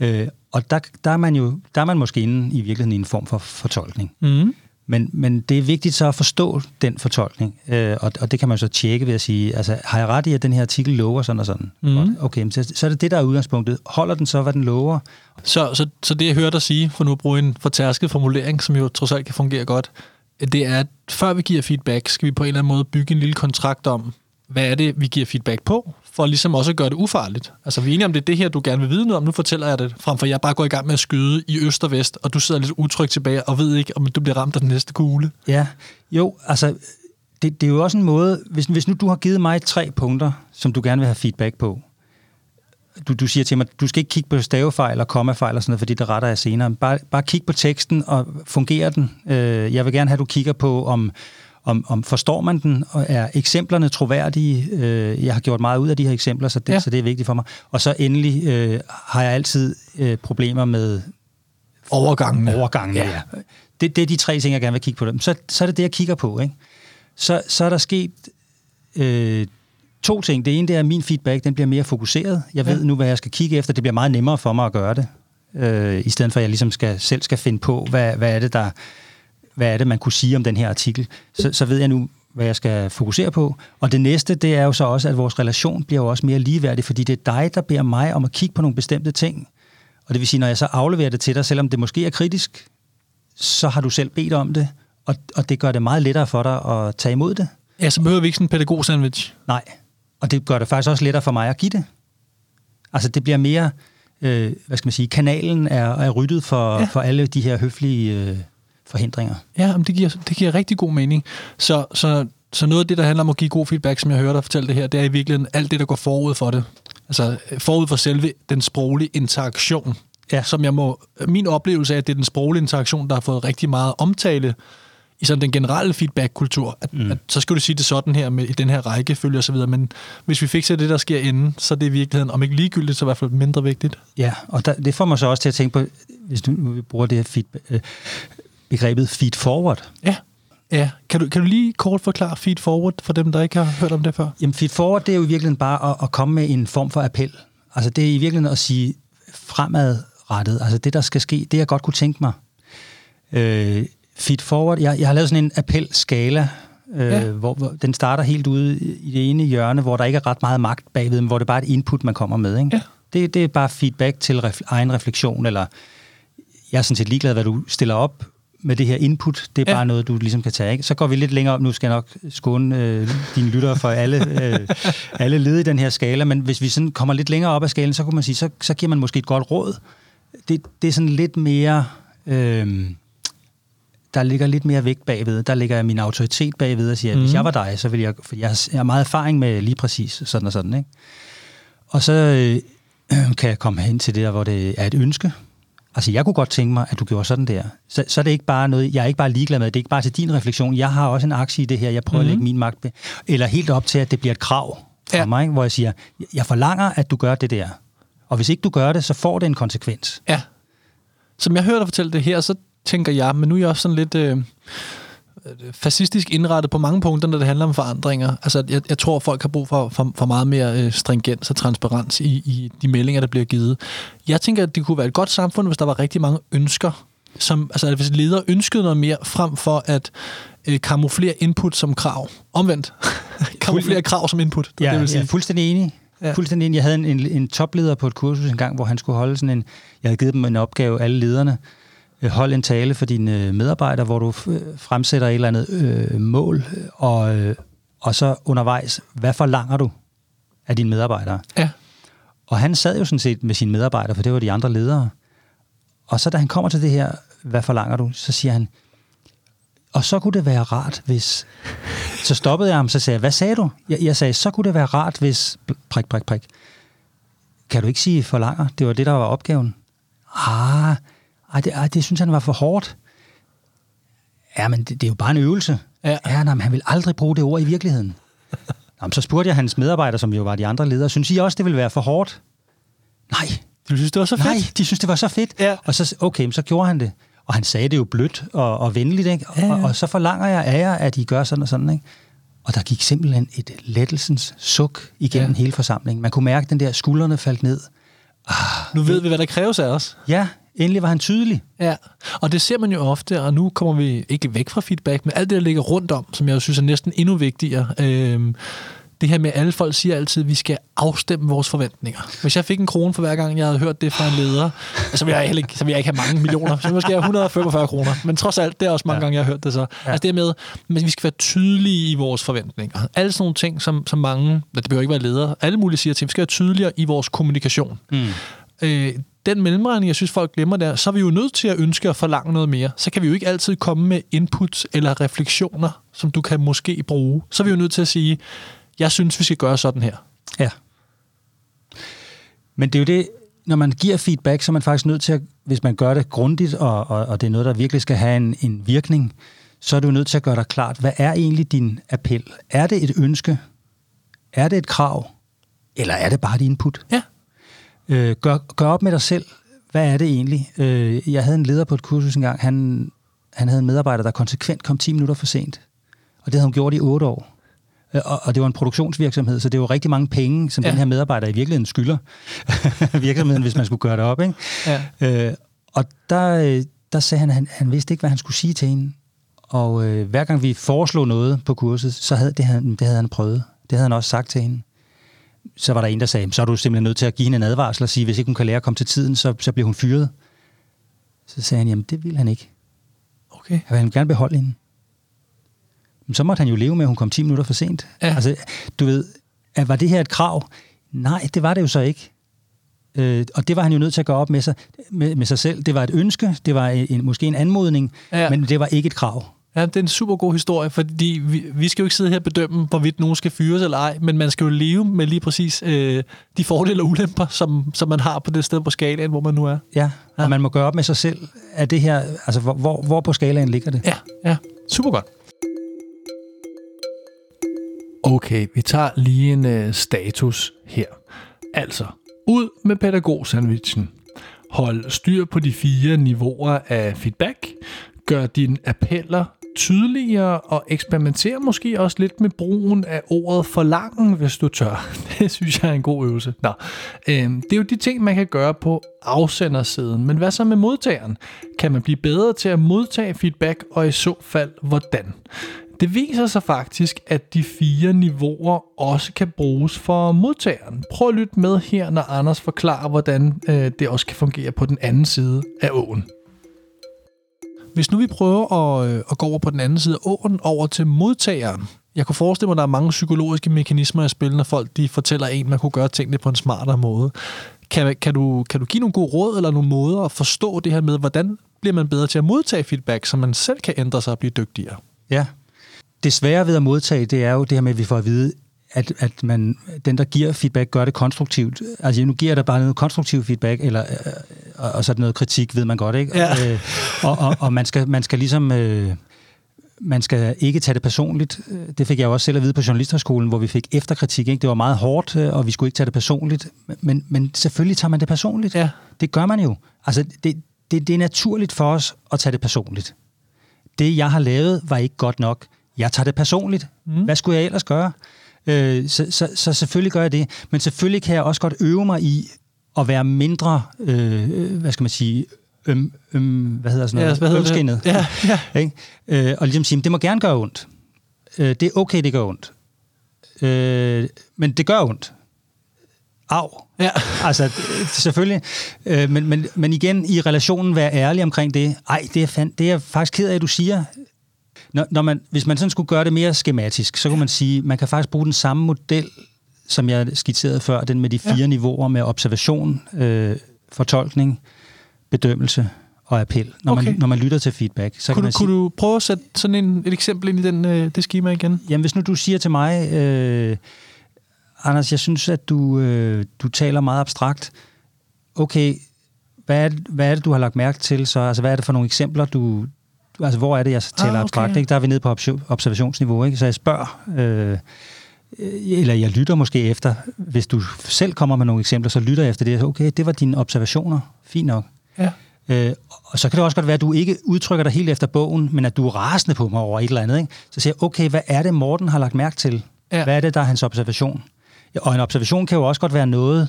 Øh, og der, der, er man jo der er man måske inde i virkeligheden i en form for fortolkning. Mm. Men, men det er vigtigt så at forstå den fortolkning, øh, og, og det kan man så tjekke ved at sige, altså har jeg ret i, at den her artikel lover sådan og sådan? Mhm. Okay, så, så er det det, der er udgangspunktet. Holder den så, hvad den lover? Så, så, så det, jeg hørte dig sige, for nu at bruge en fortærsket formulering, som jo trods alt kan fungere godt, det er, at før vi giver feedback, skal vi på en eller anden måde bygge en lille kontrakt om, hvad er det, vi giver feedback på, for ligesom også at gøre det ufarligt. Altså, vi er enige om, det er det her, du gerne vil vide noget om. Nu fortæller jeg det, frem for jeg bare går i gang med at skyde i øst og vest, og du sidder lidt utrygt tilbage og ved ikke, om du bliver ramt af den næste kugle. Ja, jo, altså, det, det er jo også en måde, hvis, hvis nu du har givet mig tre punkter, som du gerne vil have feedback på, du, du siger til mig, du skal ikke kigge på stavefejl og kommafejl og sådan noget, fordi det retter jeg senere. Bare, bare kig på teksten, og fungerer den? Øh, jeg vil gerne have, at du kigger på, om, om, om forstår man den, og er eksemplerne troværdige? Øh, jeg har gjort meget ud af de her eksempler, så det, Ja. så det er vigtigt for mig. Og så endelig øh, har jeg altid øh, problemer med Overgangene. overgangene. Ja. Ja. Det, det er de tre ting, jeg gerne vil kigge på. Dem. Så, så er det det, jeg kigger på. Ikke? Så, så er der sket øh, to ting. Det ene det er, at min feedback den bliver mere fokuseret. Jeg ved Ja. nu, hvad jeg skal kigge efter. Det bliver meget nemmere for mig at gøre det. Øh, I stedet for, at jeg ligesom skal, selv skal finde på, hvad, hvad er det, der hvad er det, man kunne sige om den her artikel. Så, så ved jeg nu, hvad jeg skal fokusere på. Og det næste, det er jo så også, at vores relation bliver jo også mere ligeværdig, fordi det er dig, der beder mig om at kigge på nogle bestemte ting. Og det vil sige, når jeg så afleverer det til dig, selvom det måske er kritisk, så har du selv bedt om det, og, og det gør det meget lettere for dig at tage imod det. Ja, så behøver vi ikke sådan en pædagog-sandwich. Nej, og det gør det faktisk også lettere for mig at give det. Altså det bliver mere, øh, hvad skal man sige, kanalen er, er ryddet for, Ja. for alle de her høflige øh, forhindringer. Ja, men det giver, det giver rigtig god mening. Så, så, så noget af det, der handler om at give god feedback, som jeg hører dig fortælle det her, det er i virkeligheden alt det, der går forud for det. Altså forud for selve den sproglige interaktion. Ja. Som jeg må, min oplevelse er, at det er den sproglige interaktion, der har fået rigtig meget omtale i sådan den generelle feedback-kultur. At, mm. at, så skal du sige det sådan her med, i den her rækkefølge og så videre. Men hvis vi fikser det, der sker inden, så er det i virkeligheden, om ikke ligegyldigt, så i hvert fald mindre vigtigt. Ja, og der, det får mig så også til at tænke på, hvis nu, vi bruger det her feed, øh, begrebet feed forward. Ja. Ja, kan du, kan du lige kort forklare feed forward for dem, der ikke har hørt om det før? Jamen feed forward, det er jo i virkeligheden bare at, at komme med en form for appel. Altså det er i virkeligheden at sige fremadrettet. Altså det, der skal ske, det jeg godt kunne tænke mig. Øh, feed forward, jeg, jeg har lavet sådan en appelskala, øh, Ja. hvor, hvor den starter helt ude i det ene hjørne, hvor der ikke er ret meget magt bagved, men hvor det bare er et input, man kommer med. Ikke? Ja. Det, det er bare feedback til ref, egen refleksion, eller jeg er sådan set ligeglad, hvad du stiller op, med det her input. Det er Ja. bare noget, du ligesom kan tage. Ikke? Så går vi lidt længere op. Nu skal jeg nok skåne øh, dine lyttere for alle, øh, alle led i den her skala. Men hvis vi sådan kommer lidt længere op ad skalen, så kunne man sige, så, så giver man måske et godt råd. Det, det er sådan lidt mere... Øh, der ligger lidt mere vægt bagved. Der ligger min autoritet bagved og siger, at hvis Mhm. jeg var dig, så ville jeg... For jeg har, jeg har meget erfaring med lige præcis sådan og sådan. Ikke? Og så øh, kan jeg komme hen til det der, hvor det er et ønske. Altså, jeg kunne godt tænke mig, at du gjorde sådan der. Så, så er det ikke bare noget, jeg er ikke bare ligeglad med, det er ikke bare til din refleksion. Jeg har også en aktie i det her, jeg prøver mm-hmm. at lægge min magt. Eller helt op til, at det bliver et krav fra Ja. ja. mig, ikke? hvor jeg siger, jeg forlanger, at du gør det der. Og hvis ikke du gør det, så får det en konsekvens. Ja. Som jeg hørte dig fortælle det her, så tænker jeg, men nu er jeg også sådan lidt øh, fascistisk indrettet på mange punkter, når det handler om forandringer. Altså, jeg, jeg tror, folk har brug for, for, for meget mere øh, stringens og transparens i, i de meldinger, der bliver givet. Jeg tænker, at det kunne være et godt samfund, hvis der var rigtig mange ønsker. Som, altså, hvis ledere ønskede noget mere, frem for at øh, kamuflere input som krav. Omvendt. kamuflere krav som input. Det, Ja, det, vil sige. er fuldstændig enig. Ja. Ja. Fuldstændig enig. Jeg havde en, en, en topleder på et kursus en gang, hvor han skulle holde sådan en... Jeg havde givet dem en opgave, alle lederne. Øh, Hold en tale for dine øh, medarbejdere, hvor du øh, fremsætter et eller andet øh, mål, og, øh, og så undervejs, hvad forlanger du af dine medarbejdere? Ja. Og han sad jo sådan set med sine medarbejdere, for det var de andre ledere. Og så da han kommer til det her, hvad forlanger du? Så siger han, og så kunne det være rart, hvis... Så stoppede jeg ham, så sagde jeg, hvad sagde du? Jeg, jeg sagde, så kunne det være rart, hvis... Prik, prik, prik. Kan du ikke sige forlanger? Det var det, der var opgaven. Ah, ej, det, ej, det synes han var for hårdt. Ja, men det, det er jo bare en øvelse. Ja. ja nej, men han vil aldrig bruge det ord i virkeligheden. Nå, men så spurgte jeg hans medarbejdere, som jo var de andre ledere, synes I også, det ville være for hårdt? Nej, Du synes, det var så fedt? Nej, de synes, det var så fedt. Ja. Og så, okay, så gjorde han det. Og han sagde det jo blødt og, og venligt, ikke? Ja, ja. Og, og så forlanger jeg af jer, at I gør sådan og sådan, ikke? Og der gik simpelthen et lettelsens suk igennem Ja. hele forsamlingen. Man kunne mærke, at den der skuldrene faldt ned. Nu ved vi, hvad der kræves af os. Ja, endelig var han tydelig. Ja, og det ser man jo ofte, og nu kommer vi ikke væk fra feedback, men alt det, der ligger rundt om, som jeg jo synes er næsten endnu vigtigere. Øhm, det her med, at alle folk siger altid, at vi skal afstemme vores forventninger. Hvis jeg fik en krone for hver gang, jeg havde hørt det fra en leder, så ville jeg, heller ikke, så ville jeg ikke have mange millioner. Så måske have 145 kroner. Men trods alt, det er også mange ja. Gange, jeg har hørt det så. Ja. Altså det med, at vi skal være tydelige i vores forventninger. Alle sådan nogle ting, som, som mange, det behøver ikke være ledere, alle mulige siger til, vi skal være tydeligere i vores kommunikation Mm. øh, den mellemregning, jeg synes, folk glemmer der, så er vi jo nødt til at ønske at forlange noget mere. Så kan vi jo ikke altid komme med input eller refleksioner, som du kan måske bruge. Så er vi jo nødt til at sige, jeg synes, vi skal gøre sådan her. Ja. Men det er jo det, når man giver feedback, så er man faktisk nødt til at, hvis man gør det grundigt, og, og, og det er noget, der virkelig skal have en, en virkning, så er du nødt til at gøre dig klart, hvad er egentlig din appel? Er det et ønske? Er det et krav? Eller er det bare et input? Ja. Øh, gør, gør op med dig selv. Hvad er det egentlig? Øh, jeg havde en leder på et kursus engang. Han, han havde en medarbejder, der konsekvent kom 10 minutter for sent. Og det havde hun gjort i 8 år. Øh, Og, og det var en produktionsvirksomhed, så det var rigtig mange penge, som Ja. den her medarbejder i virkeligheden skylder virksomheden, hvis man skulle gøre det op. Ikke? Ja. Øh, og der, der sagde han, at han, han vidste ikke, hvad han skulle sige til hende. Og øh, hver gang vi foreslog noget på kurset, så havde det, havde, det havde han prøvet. Det havde han også sagt til hende. Så var der en, der sagde, så er du simpelthen nødt til at give hende en advarsel og sige, hvis ikke hun kan lære at komme til tiden, så, så bliver hun fyret. Så sagde han, jamen det vil han ikke. Okay. Han vil gerne beholde hende. Men så måtte han jo leve med, at hun kom 10 minutter for sent. Ja. Altså, du ved, at var det her et krav? Nej, det var det jo så ikke. Øh, og det var han jo nødt til at gøre op med sig, med, med sig selv. Det var et ønske, det var en, måske en anmodning, Ja. ja. men det var ikke et krav. Ja, det er en super god historie, fordi vi, vi skal jo ikke sidde her og bedømme, hvorvidt nogen skal fyres eller ej, men man skal jo leve med lige præcis øh, de fordele og ulemper, som, som man har på det sted på skalaen, hvor man nu er. Ja, Ja. og man må gøre op med sig selv, at det her, altså hvor, hvor, hvor på skalaen ligger det? Ja, ja. Super godt. Okay, vi tager lige en øh, status her. Altså, ud med pædagogsandwichen. Hold styr på de fire niveauer af feedback. Gør dine appeller tydeligere og eksperimentere måske også lidt med brugen af ordet forlangen, hvis du tør. Det synes jeg er en god øvelse. Nå, øhm, det er jo de ting, man kan gøre på afsendersiden. Men hvad så med modtageren? Kan man blive bedre til at modtage feedback, og i så fald hvordan? Det viser sig faktisk, at de fire niveauer også kan bruges for modtageren. Prøv at lytte med her, når Anders forklarer, hvordan øh, det også kan fungere på den anden side af åen. Hvis nu vi prøver at, øh, at gå over på den anden side af åen, over til modtageren. Jeg kunne forestille mig, at der er mange psykologiske mekanismer i spil, når folk de fortæller en, at man kunne gøre tingene på en smartere måde. Kan, kan, du, kan du give nogle gode råd eller nogle måder at forstå det her med, hvordan bliver man bedre til at modtage feedback, så man selv kan ændre sig og blive dygtigere? Ja. Det svære ved at modtage, det er jo det her med, at vi får at vide, at, at man, den, der giver feedback, gør det konstruktivt. Altså, nu giver der bare noget konstruktiv feedback, eller, øh, og, og så noget kritik, ved man godt, ikke? Ja. Øh, og, og, og man, skal, man skal ligesom... Øh, man skal ikke tage det personligt. Det fik jeg jo også selv at vide på Journalisterskolen, hvor vi fik efterkritik. Ikke? Det var meget hårdt, øh, og vi skulle ikke tage det personligt. Men, men selvfølgelig tager man det personligt. Ja. Det gør man jo. Altså, det, det, det er naturligt for os at tage det personligt. Det, jeg har lavet, var ikke godt nok. Jeg tager det personligt. Mm. Hvad skulle jeg ellers gøre? Øh, så, så, så selvfølgelig gør jeg det. Men selvfølgelig kan jeg også godt øve mig i at være mindre, øh, hvad skal man sige, øm, øm, hvad hedder sådan noget? Ja, hvad hedder det? Ømskinnet. Ja, ja. Ikke? Øh, og ligesom sige, det må gerne gøre ondt. Øh, det er okay, det gør ondt. Øh, men det gør ondt. Au. Ja. Altså, det- selvfølgelig. Øh, men, men, men igen, i relationen, være ærlig omkring det. Ej, det er, fand, det er jeg faktisk ked af, at du siger. Når, når man, hvis man sådan skulle gøre det mere skematisk, så kunne man sige, man kan faktisk bruge den samme model, som jeg skitserede før, den med de fire ja. niveauer med observation, øh, fortolkning, bedømmelse og appel, når, okay. Man, når man lytter til feedback. Så kan Kunne, man du, kunne du prøve at sætte sådan en, et eksempel ind i den, øh, det schema igen? Jamen, hvis nu du siger til mig, øh, Anders, jeg synes, at du, øh, du taler meget abstrakt. Okay, hvad er, det, hvad er det, du har lagt mærke til så? Altså, hvad er det for nogle eksempler, du... Altså, hvor er det, jeg taler Ah, okay. abstrakt? Ikke? Der er vi nede på obs- observationsniveau, ikke? Så jeg spørger, øh, eller jeg lytter måske efter. Hvis du selv kommer med nogle eksempler, så lytter jeg efter det. Okay, det var dine observationer. Fint nok. Ja. Øh, og så kan det også godt være, at du ikke udtrykker dig helt efter bogen, men at du er rasende på mig over et eller andet. Ikke? Så siger jeg, okay, hvad er det, Morten har lagt mærke til? Ja. Hvad er det, der er hans observation? Ja, Og en observation kan jo også godt være noget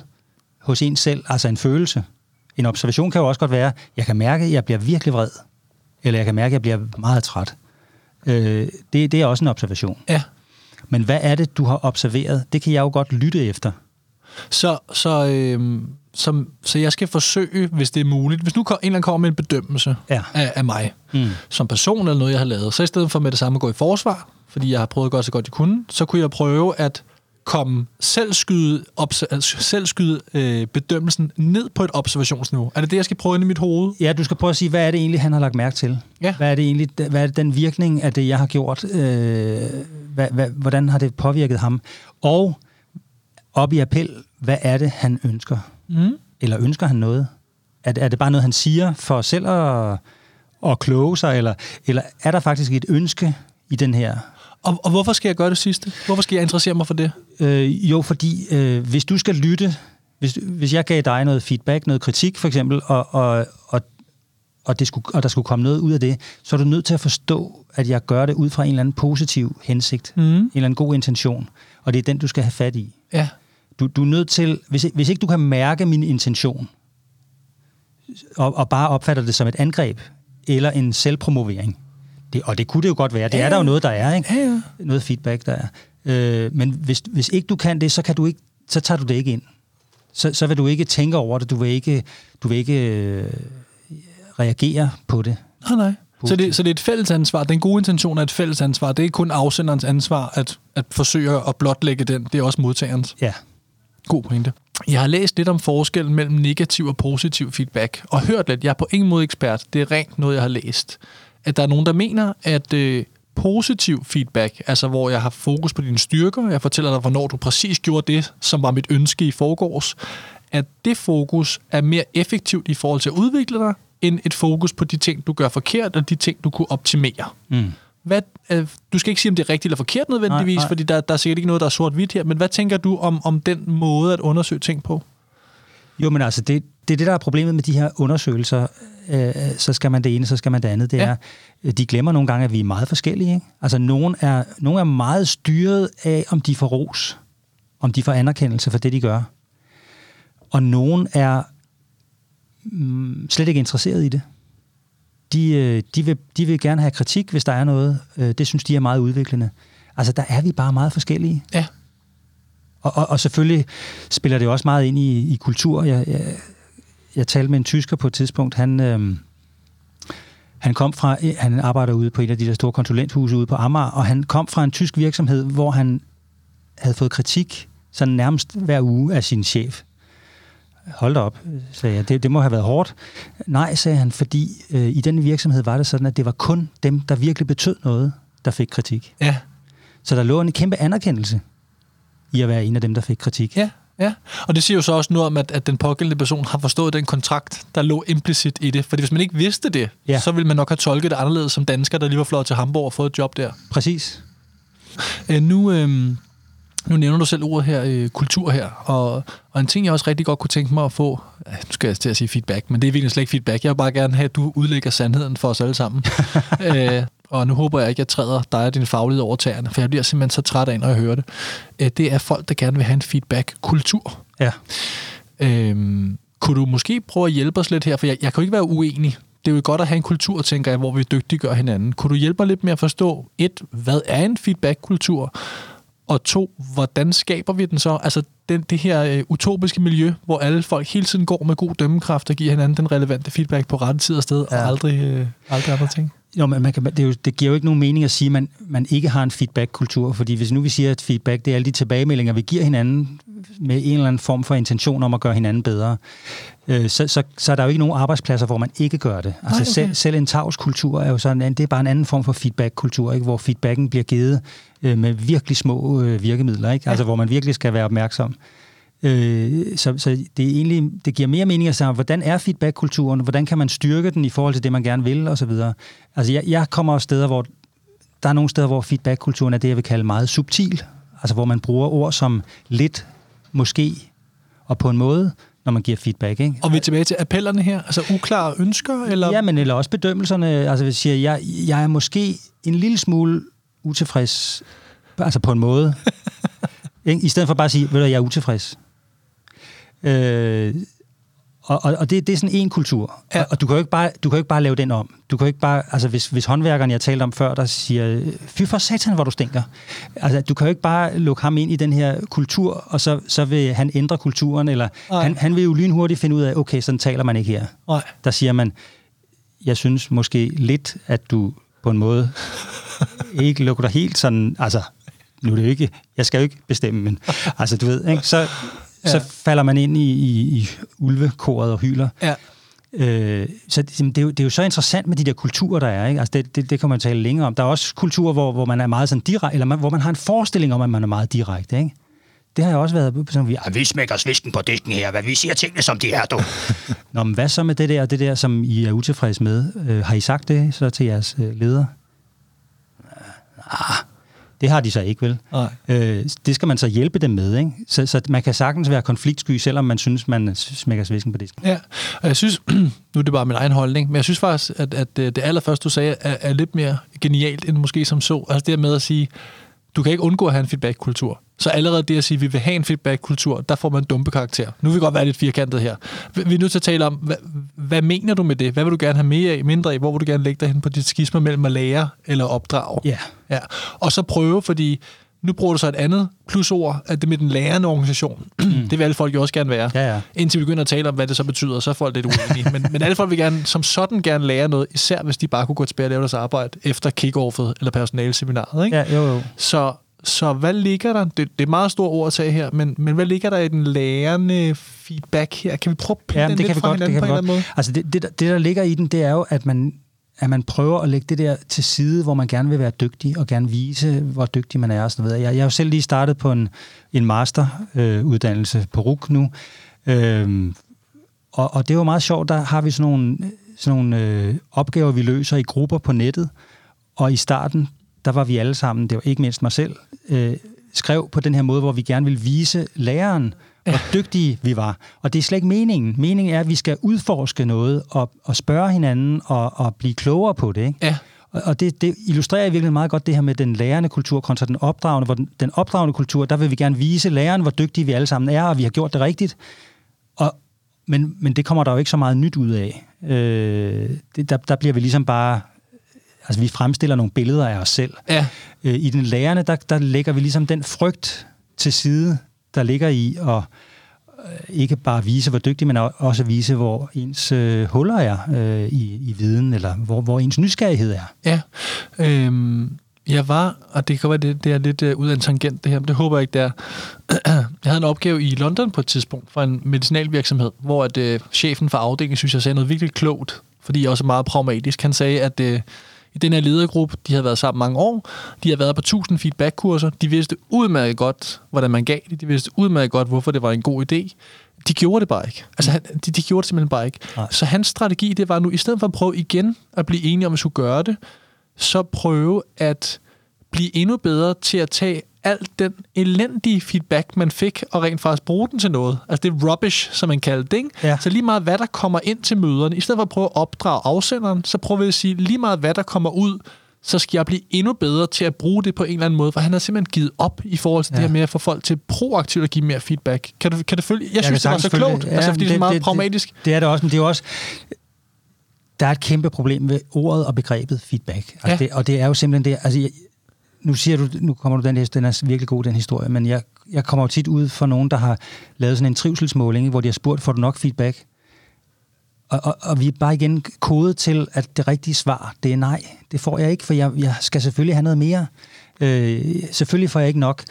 hos en selv, altså en følelse. En observation kan jo også godt være, jeg kan mærke, at jeg bliver virkelig vred, eller jeg kan mærke, at jeg bliver meget træt. Øh, det, det er også en observation. Ja. Men hvad er det, du har observeret? Det kan jeg jo godt lytte efter. Så, så, øh, som, så jeg skal forsøge, hvis det er muligt, hvis nu en eller anden kommer med en bedømmelse Ja. af, af mig Mm. som person eller noget, jeg har lavet, så i stedet for med det samme at gå i forsvar, fordi jeg har prøvet at gøre så godt, jeg kunne, så kunne jeg prøve at komme selv skyde, obs- altså selv skyde øh, bedømmelsen ned på et observationsniveau. Er det det, jeg skal prøve ind i mit hoved? Ja, du skal prøve at sige, hvad er det egentlig, han har lagt mærke til? Ja. Hvad er det egentlig, hvad er det den virkning af det, jeg har gjort? Øh, hvad, hvad, hvordan har det påvirket ham? Og op i appel, hvad er det, han ønsker? Mm. Eller ønsker han noget? Er, det- er det bare noget, han siger for selv at, at kloge sig? Eller, eller er der faktisk et ønske i den her? Og, og hvorfor skal jeg gøre det sidste? Hvorfor skal jeg interessere mig for det? Øh, jo, fordi øh, hvis du skal lytte, hvis, hvis jeg gav dig noget feedback, noget kritik for eksempel, og, og, og, og, det skulle, og der skulle komme noget ud af det, så er du nødt til at forstå, at jeg gør det ud fra en eller anden positiv hensigt, Mm. en eller anden god intention, og det er den, du skal have fat i. Ja. Du, du er nødt til, hvis, hvis ikke du kan mærke min intention, og, og bare opfatter det som et angreb, eller en selvpromovering, det, og det kunne det jo godt være, det er der jo noget, der er, ikke? Ja, ja. noget feedback, der er. Øh, men hvis, hvis ikke du kan det, så, kan du ikke, så tager du det ikke ind. Så, så vil du ikke tænke over det, du vil ikke, du vil ikke øh, reagere på det. Nej, nej. Så det, så det er et fælles ansvar. Den gode intention er et fælles ansvar. Det er ikke kun afsenderens ansvar at, at forsøge at blotlægge den. Det er også modtagerens. Ja. God pointe. Jeg har læst lidt om forskellen mellem negativ og positiv feedback, og hørt lidt. Jeg er på ingen måde ekspert. Det er rent noget, jeg har læst. At der er nogen, der mener, at øh, positiv feedback, altså hvor jeg har fokus på dine styrker, jeg fortæller dig, hvornår du præcis gjorde det, som var mit ønske i forgårs, at det fokus er mere effektivt i forhold til at udvikle dig, end et fokus på de ting, du gør forkert, og de ting, du kunne optimere. Mm. Hvad, øh, du skal ikke sige, om det er rigtigt eller forkert nødvendigvis, Nej, nej. fordi der, der er sikkert ikke noget, der er sort-hvidt her, men hvad tænker du om, om den måde at undersøge ting på? Jo, men altså, det, det er det, der er problemet med de her undersøgelser. Øh, så skal man det ene, så skal man det andet. Det Ja. er, øh, de glemmer nogle gange, at vi er meget forskellige. Ikke? Altså, nogen er, nogen er meget styret af, om de får ros, om de får anerkendelse for det, de gør. Og nogen er mm, slet ikke interesseret i det. De, øh, de, vil, de vil gerne have kritik, hvis der er noget. Øh, det synes de er meget udviklende. Altså, der er vi bare meget forskellige. Ja. Og, og, og selvfølgelig spiller det også meget ind i, i kultur. Jeg, jeg, jeg talte med en tysker på et tidspunkt. Han, øhm, Han kom fra, han arbejder ude på et af de der store konsulenthuse ude på Amager, og han kom fra en tysk virksomhed, hvor han havde fået kritik sådan nærmest hver uge af sin chef. Hold da op, sagde jeg. Det, det må have været hårdt. Nej, sagde han, fordi øh, i den virksomhed var det sådan, at det var kun dem, der virkelig betød noget, der fik kritik. Ja. Så der lå en kæmpe anerkendelse i at være en af dem, der fik kritik. Ja, ja. Og det siger jo så også noget om, at, at den pågældende person har forstået den kontrakt, der lå implicit i det. Fordi hvis man ikke vidste det, ja. så ville man nok have tolket det anderledes som dansker, der lige var flot til Hamburg og fået et job der. Præcis. Øh, nu, øh, nu nævner du selv ordet her, øh, kultur her, og, og en ting, jeg også rigtig godt kunne tænke mig at få, øh, nu skal jeg til at sige feedback, men det er virkelig slet ikke feedback. Jeg vil bare gerne have, at du udlægger sandheden for os alle sammen. øh, og nu håber jeg ikke, at jeg træder dig og din faglighed over tæerne, for jeg bliver simpelthen så træt af, når jeg hører det. Øh, det er folk, der gerne vil have en feedback-kultur. Ja. Øh, kunne du måske prøve at hjælpe os lidt her, for jeg, jeg kan jo ikke være uenig. Det er jo godt at have en kultur, tænker jeg, hvor vi dygtiggør hinanden. Kunne du hjælpe mig lidt med at forstå, et, hvad er en feedback-kultur? Og to, hvordan skaber vi den så? Altså den, det her øh, utopiske miljø, hvor alle folk hele tiden går med god dømmekraft og giver hinanden den relevante feedback på rette tid og sted, ja. og aldrig, øh, aldrig andre ting. Jo, men man kan, det, er jo, det giver jo ikke nogen mening at sige, at man, man ikke har en feedback-kultur, fordi hvis nu vi siger, at feedback det er alle de tilbagemeldinger, vi giver hinanden med en eller anden form for intention om at gøre hinanden bedre, øh, så, så, så er der jo ikke nogen arbejdspladser, hvor man ikke gør det. Altså okay. selv, selv en tavskultur er jo sådan, det er bare en anden form for feedback-kultur, ikke? hvor feedbacken bliver givet øh, med virkelig små øh, virkemidler, ikke? Altså, ja. hvor man virkelig skal være opmærksom. Øh, så, så det, er egentlig, det giver mere mening at sige, hvordan er feedback-kulturen? Hvordan kan man styrke den i forhold til det, man gerne vil, og så videre. Altså, jeg, jeg kommer også steder, hvor der er nogle steder, hvor feedback-kulturen er det, jeg vil kalde meget subtil. Altså, hvor man bruger ord som lidt, måske, og på en måde, når man giver feedback. Ikke? Og vi er tilbage til appellerne her, altså uklare ønsker? Eller? Ja, men eller også bedømmelserne. Altså, hvis jeg siger, jeg, jeg er måske en lille smule utilfreds, altså på en måde. I stedet for bare at sige, ved du, jeg er utilfreds. Øh, og, og, og det, det er sådan en kultur. Ja. Og, og du kan jo ikke bare du kan jo ikke bare lave den om. Du kan jo ikke bare altså hvis hvis håndværkeren jeg talte om før der siger fy for satan hvor du stinker. Altså du kan jo ikke bare lukke ham ind i den her kultur og så så vil han ændre kulturen eller han, han vil jo lynhurtigt finde ud af okay sådan taler man ikke her. Nej. Der siger man jeg synes måske lidt at du på en måde ikke lukker dig helt sådan altså nu er det jo ikke, jeg skal jo ikke bestemme, men altså du ved, ikke? så ja. så falder man ind i, i, i ulvekoret og hyler. Ja. Øh, så det er, jo, det er jo så interessant med de der kulturer, der er. Ikke? Altså det, det, det kan man tale længere om. Der er også kulturer, hvor, hvor man er meget sådan direkte, eller man, hvor man har en forestilling om, at man er meget direkte. Ikke? Det har jeg også været på sådan, vi, vi smækker svisken på disken her, hvad vi siger tingene, som de er, du. Nå, men hvad så med det der, det der, som I er utilfredse med? Øh, har I sagt det så til jeres øh, leder? Ah, det har de så ikke, vel? Nej. Øh, det skal man så hjælpe dem med, ikke? Så, så man kan sagtens være konfliktsky, selvom man synes, man smækker svisken på disken. Ja, og jeg synes, nu er det bare min egen holdning, men jeg synes faktisk, at, at det allerførste, du sagde, er, er lidt mere genialt, end måske som så. Altså det med at sige, du kan ikke undgå at have en feedback-kultur. Så allerede det at sige, at vi vil have en feedback-kultur, der får man en dumpe karakter. Nu vil vi godt være lidt firkantet her. Vi er nødt til at tale om, hvad, hvad mener du med det? Hvad vil du gerne have mere af, mindre af? Hvor vil du gerne lægge dig hen på dit skisma mellem at lære eller opdrage? Ja. ja. Og så prøve, fordi nu bruger du så et andet plusord, at det med den lærende organisation. Mm. det vil alle folk jo også gerne være. Ja, ja. Indtil vi begynder at tale om, hvad det så betyder, så er folk lidt uenige. men, men alle folk vil gerne, som sådan gerne lære noget, især hvis de bare kunne gå tilbage og lave deres arbejde efter kick-offet eller personalseminaret. Ikke? Ja, jo, jo. Så så hvad ligger der? Det, det er meget store ord at tage her, men, men hvad ligger der i den lærende feedback her? Kan vi prøve at ja, det lidt kan vi godt, det kan på vi godt. måde? Altså det, det, det, der ligger i den, det er jo, at man, at man prøver at lægge det der til side, hvor man gerne vil være dygtig, og gerne vise, hvor dygtig man er. Og sådan noget. Jeg, jeg har jo selv lige startet på en, en masteruddannelse øh, på RUK nu, øhm, og, og det er jo meget sjovt, der har vi sådan nogle, sådan nogle øh, opgaver, vi løser i grupper på nettet, og i starten, der var vi alle sammen, det var ikke mindst mig selv, øh, skrev på den her måde, hvor vi gerne vil vise læreren, hvor dygtige vi var. Og det er slet ikke meningen. Meningen er, at vi skal udforske noget og, og spørge hinanden og, og blive klogere på det. Ikke? Ja. Og, det, det illustrerer virkelig meget godt det her med den lærende kultur kontra den opdragende. Hvor den, den opdragende kultur, der vil vi gerne vise læreren, hvor dygtige vi alle sammen er, og vi har gjort det rigtigt. Og, men, men det kommer der jo ikke så meget nyt ud af. Øh, det, der, der bliver vi ligesom bare altså vi fremstiller nogle billeder af os selv. Ja. Øh, I den lærerne, der, der lægger vi ligesom den frygt til side, der ligger i at, øh, ikke bare vise, hvor dygtig, men er, også vise, hvor ens øh, huller er øh, i, i viden, eller hvor, hvor ens nysgerrighed er. Ja. Øhm, jeg var, og det kan være, det, det er lidt øh, ud af en tangent det her, men det håber jeg ikke, det er. jeg havde en opgave i London på et tidspunkt for en medicinalvirksomhed, hvor at, øh, chefen for afdelingen, synes jeg, sagde noget virkelig klogt, fordi jeg også er meget pragmatisk. Han sagde, at Øh, i den her ledergruppe, de havde været sammen mange år, de havde været på 1000 feedback-kurser, de vidste udmærket godt, hvordan man gav det, de vidste udmærket godt, hvorfor det var en god idé. De gjorde det bare ikke. Altså, han, de, de gjorde det simpelthen bare ikke. Nej. Så hans strategi, det var nu, i stedet for at prøve igen at blive enige om, at skulle gøre det, så prøve at blive endnu bedre til at tage alt den elendige feedback, man fik, og rent faktisk bruge den til noget. Altså det er rubbish, som man kalder det, ikke? Ja. Så lige meget, hvad der kommer ind til møderne, i stedet for at prøve at opdrage afsenderen, så prøver vi at sige, lige meget, hvad der kommer ud, så skal jeg blive endnu bedre til at bruge det på en eller anden måde, for han har simpelthen givet op i forhold til ja. Ja. det her med at få folk til proaktivt at give mere feedback. Kan du, kan du følge? Jeg, jeg synes, det var så følge klogt, altså, fordi det, det er meget pragmatisk. Det, det er det også, men det er også... Der er et kæmpe problem ved ordet og begrebet feedback. Altså Ja. det, og det er jo simpelthen det... Altså, jeg, nu siger du, nu kommer du den her, den er virkelig god, den historie, men jeg, jeg kommer jo tit ud for nogen, der har lavet sådan en trivselsmåling, hvor de har spurgt, får du nok feedback? Og, og, og vi er bare igen kodet til, at det rigtige svar, det er nej. Det får jeg ikke, for jeg, jeg skal selvfølgelig have noget mere. Øh, selvfølgelig får jeg ikke nok.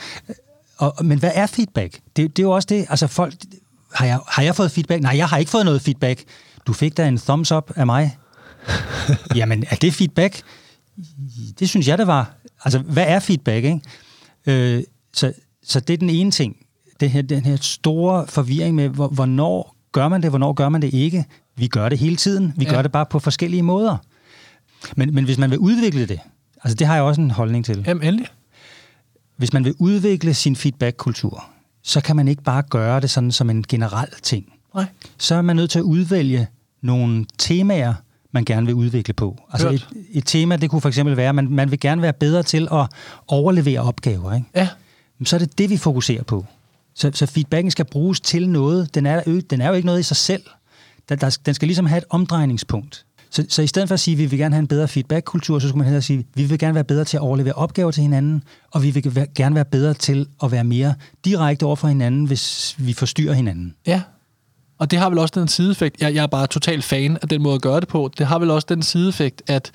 Og, men hvad er feedback? Det, det er jo også det, altså folk, har jeg, har jeg fået feedback? Nej, jeg har ikke fået noget feedback. Du fik da en thumbs up af mig. Jamen, er det feedback? Det synes jeg, det var. Altså, hvad er feedback, ikke? Øh, så, så det er den ene ting. Det her, den her store forvirring med, hvor, hvornår gør man det, hvornår gør man det ikke. Vi gør det hele tiden. Vi ja. gør det bare på forskellige måder. Men, men hvis man vil udvikle det, altså det har jeg også en holdning til. Jamen, endelig. Hvis man vil udvikle sin feedback-kultur, så kan man ikke bare gøre det sådan som en generel ting. Nej. Så er man nødt til at udvælge nogle temaer, man gerne vil udvikle på. Altså Hørt. et, et tema, det kunne for eksempel være, at man, man vil gerne være bedre til at overlevere opgaver. Ikke? Ja. Så er det det, vi fokuserer på. Så, så feedbacken skal bruges til noget. Den er, jo- den er jo ikke noget i sig selv. Der, der, den skal ligesom have et omdrejningspunkt. Så, så i stedet for at sige, at vi vil gerne have en bedre feedback-kultur, så skulle man hellere sige, at vi vil gerne være bedre til at overlevere opgaver til hinanden, og vi vil gerne være bedre til at være mere direkte over for hinanden, hvis vi forstyrrer hinanden. Ja. Og det har vel også den sideeffekt, jeg, jeg er bare totalt fan af den måde at gøre det på, det har vel også den sideeffekt, at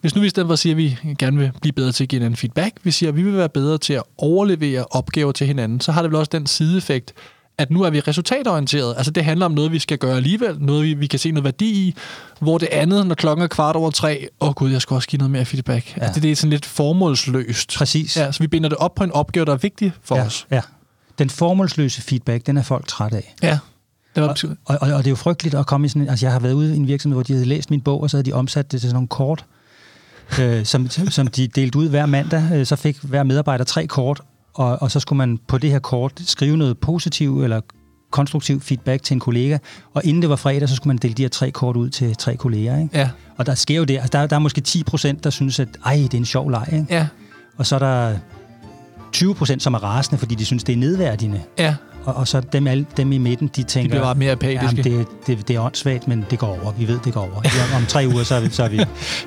hvis nu vi i stedet for siger, at vi gerne vil blive bedre til at give hinanden feedback, vi siger, at vi vil være bedre til at overlevere opgaver til hinanden, så har det vel også den sideeffekt, at nu er vi resultatorienteret. Altså det handler om noget, vi skal gøre alligevel, noget vi, vi kan se noget værdi i, hvor det andet, når klokken er kvart over tre, åh oh gud, jeg skal også give noget mere feedback. Ja. Ja. Det, det er sådan lidt formålsløst. Præcis. Ja, så vi binder det op på en opgave, der er vigtig for ja, os. Ja. Den formålsløse feedback, den er folk træt af. Ja. Det var, Og, og, og det er jo frygteligt at komme i sådan en... Altså, jeg har været ude i en virksomhed, hvor de havde læst min bog, og så havde de omsat det til sådan nogle kort, øh, som, som de delte ud hver mandag. Øh, Så fik hver medarbejder tre kort, og, og så skulle man på det her kort skrive noget positivt eller konstruktiv feedback til en kollega, og inden det var fredag, så skulle man dele de her tre kort ud til tre kolleger. Ikke? ja, Og der sker jo det, altså der, der er måske 10 procent, der synes, at ej, det er en sjov leg, ikke? ja, og så er der 20 procent, som er rasende, fordi de synes, det er nedværdigende. ja. Og, og så dem, alle, dem i midten, de De tænker, bliver bare mere apatiske. Jamen, det, det, det er åndssvagt, men det går over. Vi ved, det går over. Ja, om tre uger, så er, vi, så, er vi,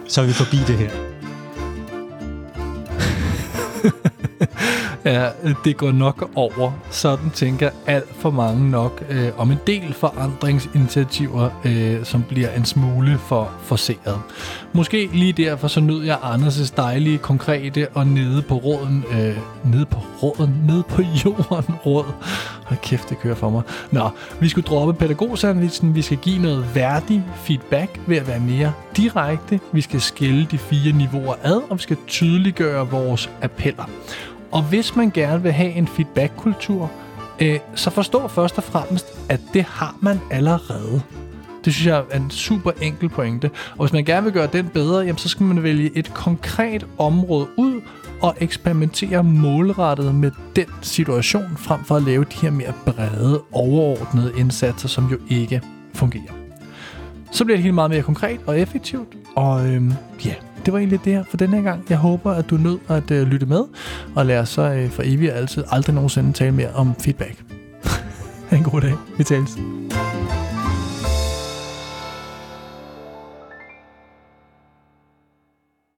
så er vi forbi det her. Ja, det går nok over. Sådan tænker alt for mange nok øh, om en del forandringsinitiativer, øh, som bliver en smule for forseret. Måske lige derfor så nød jeg Anders' dejlige, konkrete og nede på råden, øh, nede på råden, nede på jorden råd. Hold kæft, det kører for mig. Nå, vi skulle droppe pædagogsandwitchen. Vi skal give noget værdig feedback ved at være mere direkte. Vi skal skille de fire niveauer ad, og vi skal tydeliggøre vores appeller. Og hvis man gerne vil have en feedback-kultur, øh, så forstå først og fremmest, at det har man allerede. Det synes jeg er en super enkel pointe. Og hvis man gerne vil gøre den bedre, jamen, så skal man vælge et konkret område ud og eksperimentere målrettet med den situation, frem for at lave de her mere brede, overordnede indsatser, som jo ikke fungerer. Så bliver det helt meget mere konkret og effektivt. Og øhm, ja, det var egentlig det her for denne her gang. Jeg håber, at du nød at øh, lytte med, og lad os så øh, for evigt og altid aldrig nogensinde tale mere om feedback. en god dag. Vi tales.